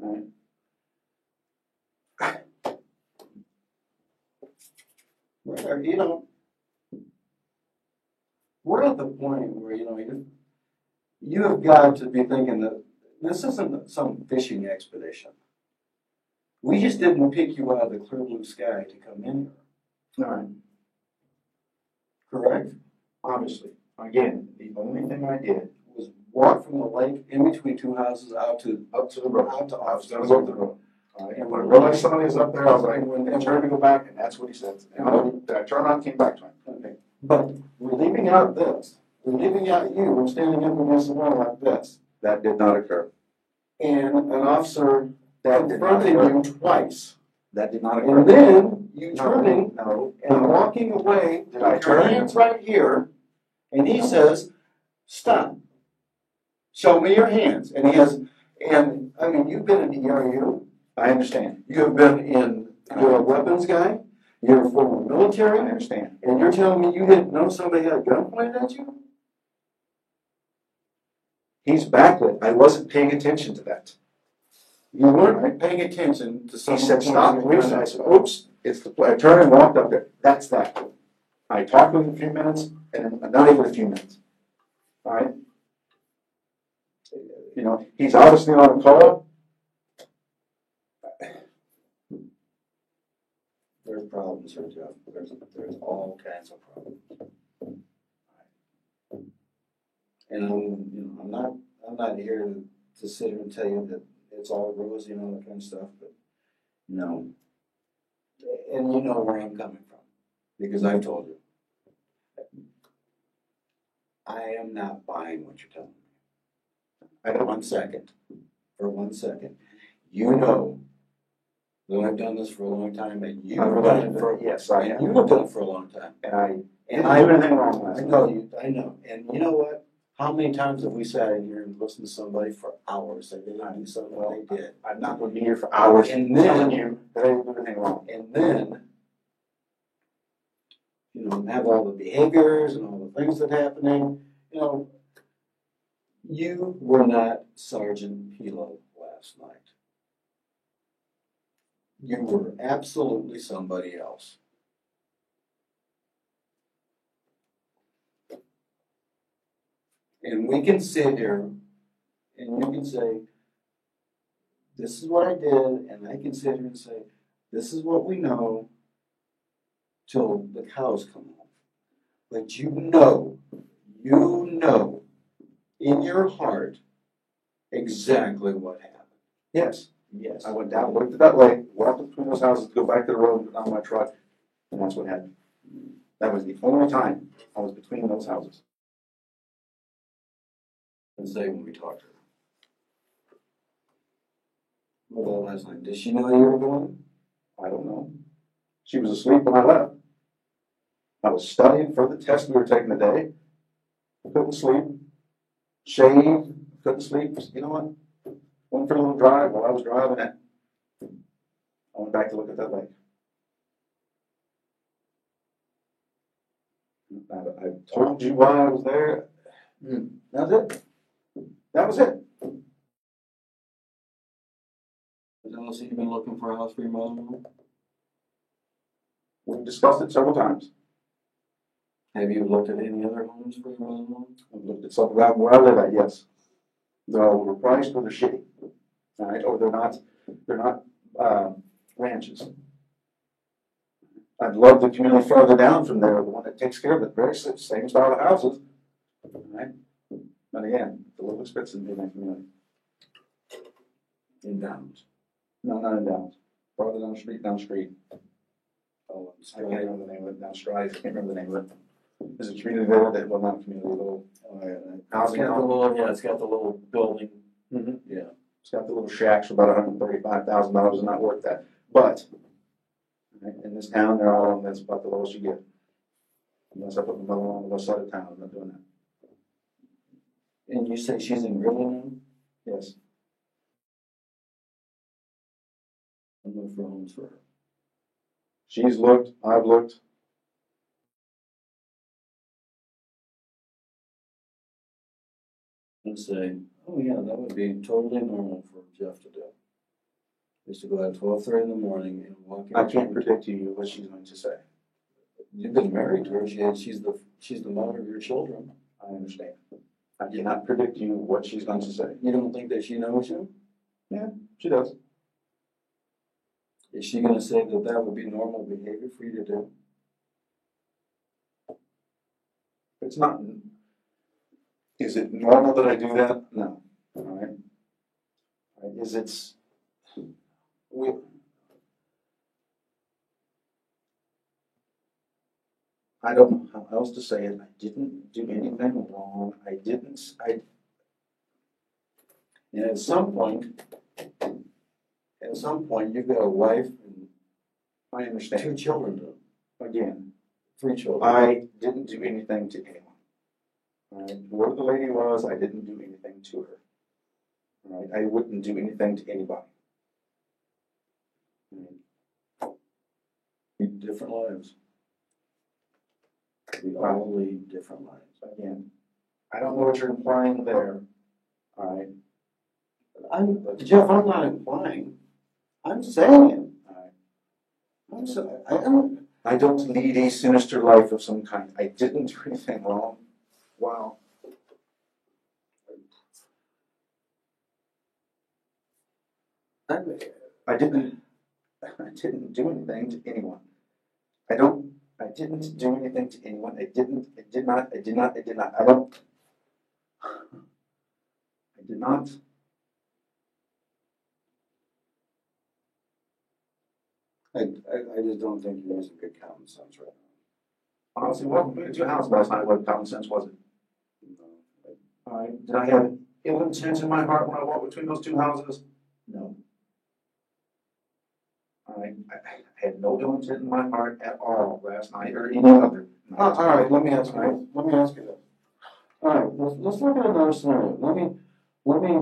Right? Where, you know, we're at the point where, you know, you, you have got to be thinking that this isn't some fishing expedition. We just didn't pick you out of the clear blue sky to come in here, All right, correct? obviously. Again, the only thing I did Was walk from the lake in between two houses out to, up to the road. out to I was officer. gonna go up the road. All right, and when I realized somebody was up there, I was like, I turned to go back, and that's what he said. And I, I turned and came back to him. Okay, but we're leaving out this, we're leaving out you, we're standing up against the wall like this. That did not occur. And an officer That did not confronting occur. you twice. That did not occur. And then you No, turning No, and walking away, Did I your turn? hands right here, and he says, stop. Show me your hands. And he has, and, I mean, you've been in the ERU, I understand. you have been in, you're a weapons guy, you're a former military. I understand. and you're telling me you didn't know somebody had a gun pointed at you? He's backlit. I wasn't paying attention to that. You weren't paying attention to He said, stop, pointing a I said, oops, it's the, play." I turned and walked up there. That's that. I talked with him a few minutes, and not even a few minutes. All right? You know, he's obviously on a call. There's problems here, Jeff. There's, there's all kinds of problems. And I'm, you know, I'm not, I'm not here to, to sit here and tell you that it's all rosy and all that kind of stuff, but no. And you know where I'm coming from, because I've told you. I am not buying what you're telling me. I don't, one second, for one second. You know that I've done this for a long time, and you've I've done it for, yes, I and have. you've done it for a long time. And I And I, anything wrong last I know you, I know, and you know what? How many times have we sat in here and listened to somebody for hours, they didn't do something that they did? I'm not gonna be here for hours And telling then- you that I didn't do anything wrong. And then, you know, have all the behaviors and all things that happening, you know, you were not Sergeant Pelo last night. You were absolutely somebody else. And we can sit here and you can say, this is what I did, and I can sit here and say, this is what we know till the cows come home. But you know, you know in your heart exactly what happened. Yes, Yes. I went down, looked at that lake, walked between those houses, to go back to the road, and put on my truck, and that's what happened. That was the only time I was between those houses. And say when we talked to her. What about last night? Did she know you were going? I don't know. She was asleep when I left. I was studying for the test we were taking today. I Couldn't sleep. Shaved, couldn't sleep. You know what? Went for a little drive while I was driving it. I went back to look at that lake. I, I told you why I was there. Hmm, That's it. That was it. Has Elsie been looking for a house for your mother? We've discussed it several times. Have you looked at any other homes for your mother? I've looked at some that where I live at, yes. They're overpriced or they're shitty. Right, or they're not, they're not, um, ranches. I'd love the community further down from there, the one that takes care of it, very same style of houses. Right, but again, a little expensive in that community. In Downs. No, not in Downs, farther down the street, down the street. Oh, I can't remember the name of it, down Strive, I can't remember the name of it. There's a community there that, well, not a community, a little Oh, yeah. Housing. got the little, yeah, it's got the little building. Mhm. Yeah. It's got the little shacks for about hundred and thirty-five thousand dollars, and not worth that. But right, in this town, they're all, that's about the lowest you get. Unless I put my mother on the west side of town, I'm not doing that. And you say she's in now? Yes, I'm looking for homes for her. she's looked, I've looked. And say, oh yeah, that would be totally normal for Jeff to do. Is to go out at twelve thirty in the morning and walk in. I can't predict you what she's going to say. You've been married to her, she, she's the, she's the mother of your children. I understand. I cannot predict you what she's going to say. You don't think that she knows you? Yeah, she does. Is she gonna say that that would be normal behavior for you to do? It's not. Is it normal that I do that? No. All right. All right, Is it's. We. I don't know how else to say it. I didn't do anything wrong. I didn't, I, And at some point, at some point, you've got a wife and I two children, Again, three children. I didn't do anything to. All right, whoever the lady was, I didn't do anything to her. Right, I wouldn't do anything to anybody. Right, Different lives. We all lead different lives. Again, I don't know what you're implying there. All right, I'm, Jeff, I'm not implying, I'm saying it. I'm so, I don't, I don't lead a sinister life of some kind. I didn't do anything wrong. Wow. I, I didn't, I didn't do anything to anyone. I don't, I didn't do anything to anyone. I didn't, I did not, I did not, I did not, I don't. I did not. I, I, I just don't think you're using good common sense right now. Honestly, walking into your house last night, what common sense was it? All right, did I have ill intent in my heart when I walked between those two houses? No. I, I had no ill intent in my heart at all last night or any other. night. Uh, All right, let me ask you, let me ask you this. All right, let's, let's look at another scenario. Let me, let me,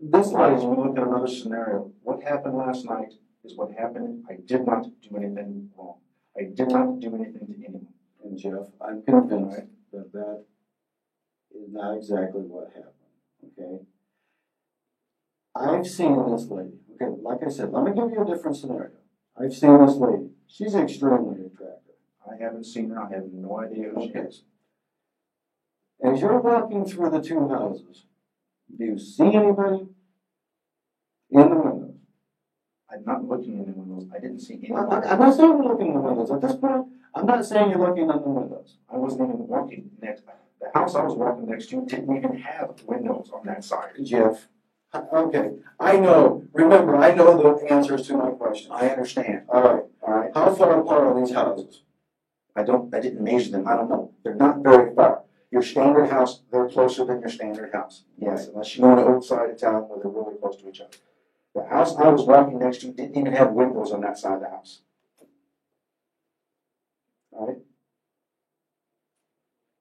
this Why did lady, we look at another scenario? What happened last night is what happened. I did not do anything wrong. I did not do anything to anyone. and Jeff, I'm convinced that that is not exactly what happened, okay? I've seen this lady, okay, like I said, let me give you a different scenario. I've seen this lady, she's extremely attractive. I haven't seen her. I have no idea who she is. As you're walking through the two houses, do you see anybody in the windows? I'm not looking in the windows. I didn't see anyone. I'm not saying you're looking in the windows. At this point, I'm not saying you're looking in the windows. I wasn't even walking next. The house I was walking next to didn't even have windows on that side. Jeff, okay, I know, remember, I know the answers to my questions. I understand. All right, All right. how far apart are these houses? I don't. I didn't measure them. I don't know. They're not very far. Your standard house, they're closer than your standard house. Yes, unless you go on the old side of town where they're really close to each other. The house I was walking next to didn't even have windows on that side of the house. All right.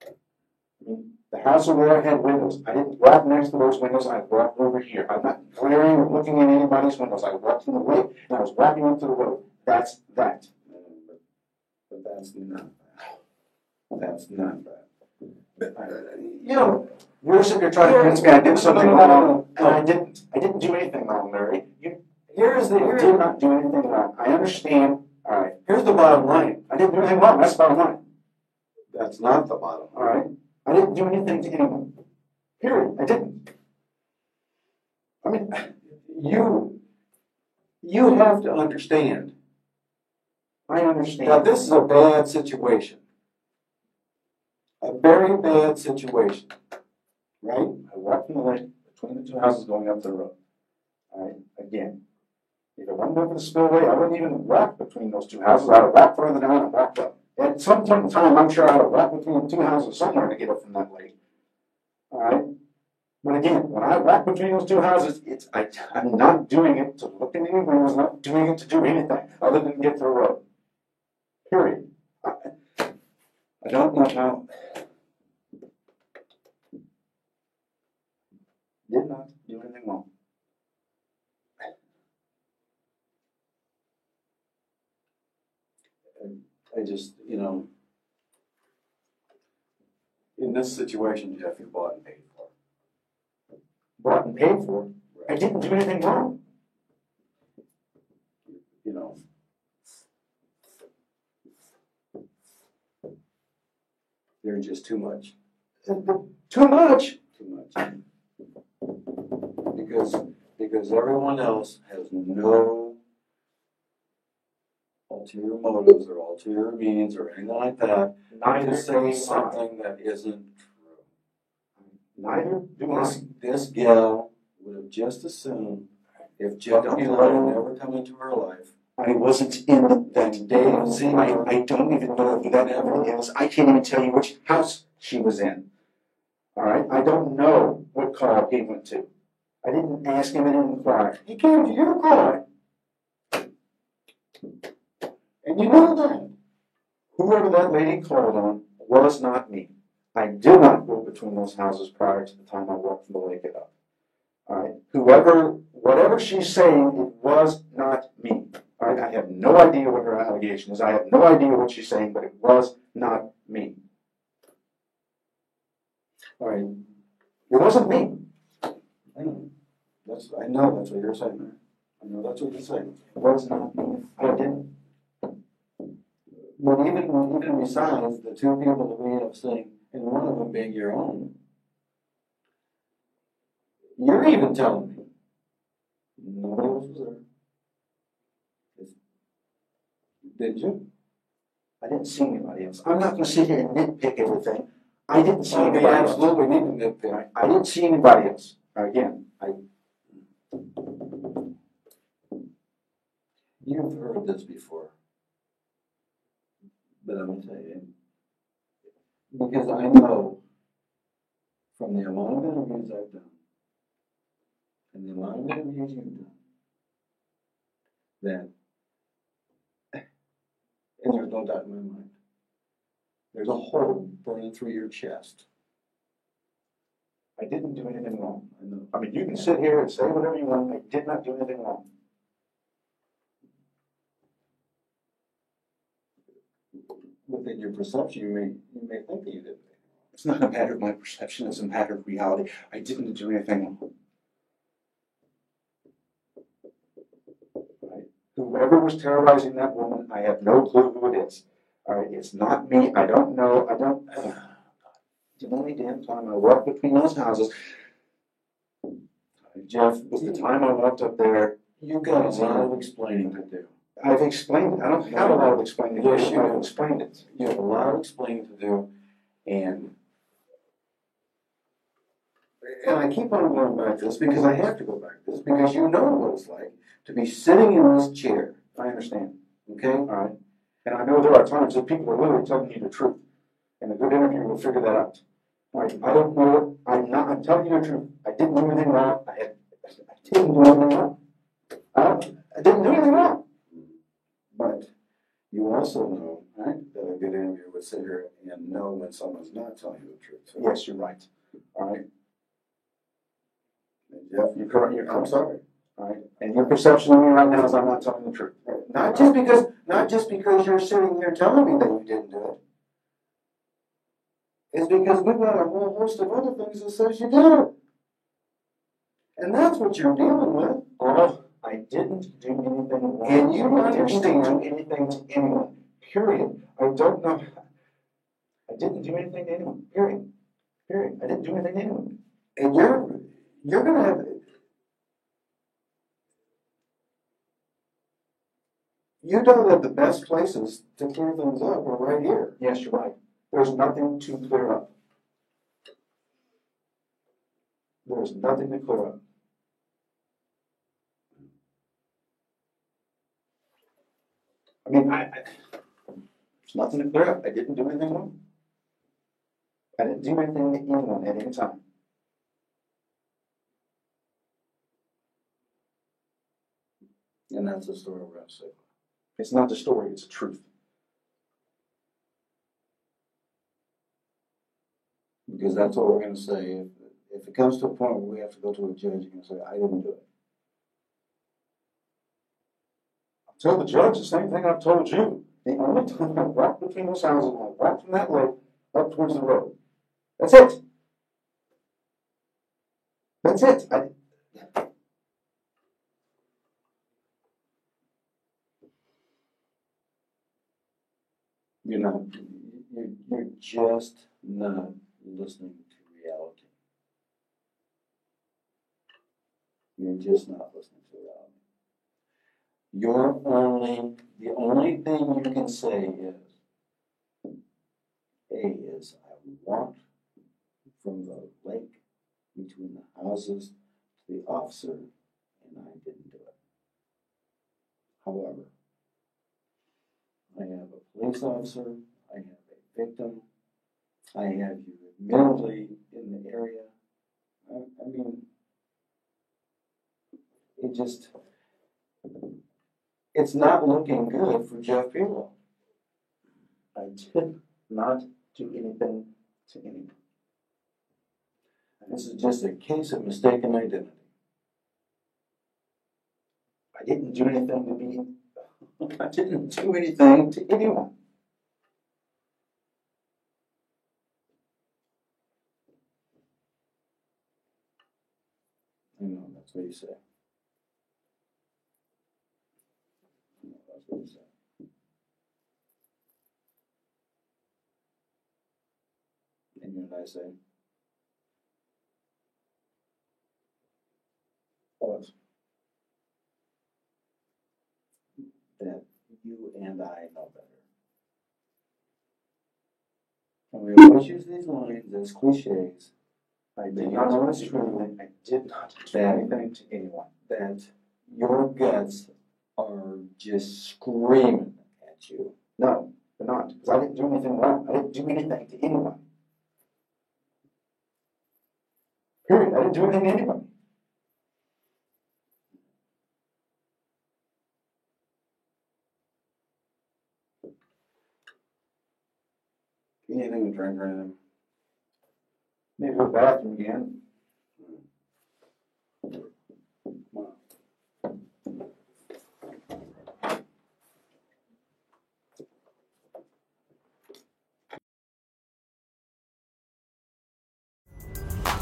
I mean, the house over there had windows. I didn't walk next to those windows. I walked over here. I'm not glaring or looking in anybody's windows. I walked in the way and I was walking up to the road. That's that. But that's not that. That's not that. Uh, you know, you're trying to convince me I did something wrong, and I didn't. I didn't do anything wrong, Larry. You Here's the, I here's, did not do anything wrong. I understand. All right. here's the bottom line. I didn't do anything wrong. That's the bottom line. That's not the bottom All line. right. I didn't do anything to anyone. Period. I didn't. I mean, you, you have to understand. I understand. Now, this is a bad situation. A very bad situation, right? I walked in the lane between the two houses going up the road. All right. Again, if it wasn't over the spillway, I wouldn't even walk between those two houses. I'd have walked further down and walked up. At some point in time, I'm sure I'd have walked between two houses somewhere to get up from that lake. All right. But again, when I walk between those two houses, it's I, I'm not doing it to look in any windows. I'm not doing it to do anything other than get to the road. Period. I, I don't know how. Did not do anything wrong. I just, you know, in this situation, Jeff, you bought and paid for. Bought and paid for. I didn't do anything wrong. You know, They're just too much, Too much. too much. Because, because everyone else has no ulterior motives or ulterior means or anything like that. Neither to do say I. something that isn't true. Neither do I. This, this gal would have just assumed if Jeff had never come into her life, I wasn't in that day. See, I, I don't even know who that ever is. I can't even tell you which house she was in. All right. I don't know what car he went to. I didn't ask him. I didn't inquire. He came to your car. And you know that. Whoever that lady called on was not me. I did not go between those houses prior to the time I walked from the lake it up. All right. Whoever, whatever she's saying, it was not me. All right. I have no idea what her allegation is. I have no idea what she's saying, but it was not me. all right, It wasn't me. I know, that's, I know that's what you're saying. I know that's what you're saying. It was not me. I didn't. But even, even besides the two people that we have seen, and one of them being your own, you're even telling me nobody else was there. Did you? I didn't see anybody else. I'm not going to sit here and nitpick everything. I didn't see anybody else. absolutely need to nitpick. I didn't see anybody else. Again, I, You've heard this before. But I'm gonna tell you, because I know from the amount of interviews I've done, and the amount of interviews you've done, that, and there's no doubt in my mind, there's a hole burning through your chest. I didn't do anything wrong. I mean, you can sit here and say whatever you want, I did not do anything wrong. Within your perception, you may, you may think that you did. It's not a matter of my perception, it's a matter of reality. I didn't do anything. Right? Whoever was terrorizing that woman, I have no clue who it is. All right, it's not me. I don't know. I don't. the only damn time I walked between those houses, Jeff, was the time I walked up there. You've got a lot of explaining to do. I've explained it. I don't have a lot of explaining. to do. Yes, you I've explained it. You have a lot of explaining to do, and and I keep on going back to this because I have to go back to this because you know what it's like to be sitting in this chair. I understand. Okay, All right. And I know there are times that people are literally telling you the truth. And a good interview will figure that out. All right. I don't know. I'm not. I'm telling you the truth. I didn't do anything wrong. I had. I didn't do anything wrong. I, I didn't do anything wrong. But you also know right, that a good interviewer would sit here and know when someone's not telling you the truth. So, Yes, you're right. All right. and Jeff, You're correct. You're I'm sorry. All right. And your perception of me right now is I'm not telling the truth. Not just because, not just because you're sitting here telling me that you didn't do it. It's because we've got a whole host of other things that says you did. It. And that's what you're dealing with. I didn't do anything wrong. And you I didn't understand- do anything to anyone. Period. I don't know. I didn't do anything to anyone. Period. Period. I didn't do anything to anyone. And you're, you're gonna have, you know that the best places to clear things up are right here. Yes, you're right. There's nothing to clear up. There's nothing to clear up. I mean, I, I, there's nothing to clear up. I didn't do anything wrong. I didn't do anything to anyone at any time. And that's the story we're gonna say. It's not the story, it's the truth. Because that's what we're gonna say. If, if it comes to a point where we have to go to a judge, you're say, I didn't do it. Tell the judge the same thing I've told you. The only time I walked between those houses, I walked from that lake up towards the road. That's it. That's it. I, You're not, you're, you're just not listening to reality. You're just not listening to reality. You're only, the only thing you can say is, A is, I walked from the lake between the houses to the officer and I didn't do it. However, I have a police officer, I have a victim, I have you admittedly in the area. I, I mean, it just, it's not looking good for Jeff Pelo. I did not do anything to anyone. And this is just a case of mistaken identity. I didn't do anything to be. I didn't do anything to anyone. I know, that's what you say. I know, That's what you say. And you and I say, What? that you and I know better. And we always use these lines as cliches. I did not to. I did not do anything to anyone. that your guts are just screaming at you. No, they're not. Because I didn't do anything wrong. I didn't do anything to anyone. Period. I didn't do anything to anyone. Anything to drink or anything? Maybe go bathroom again.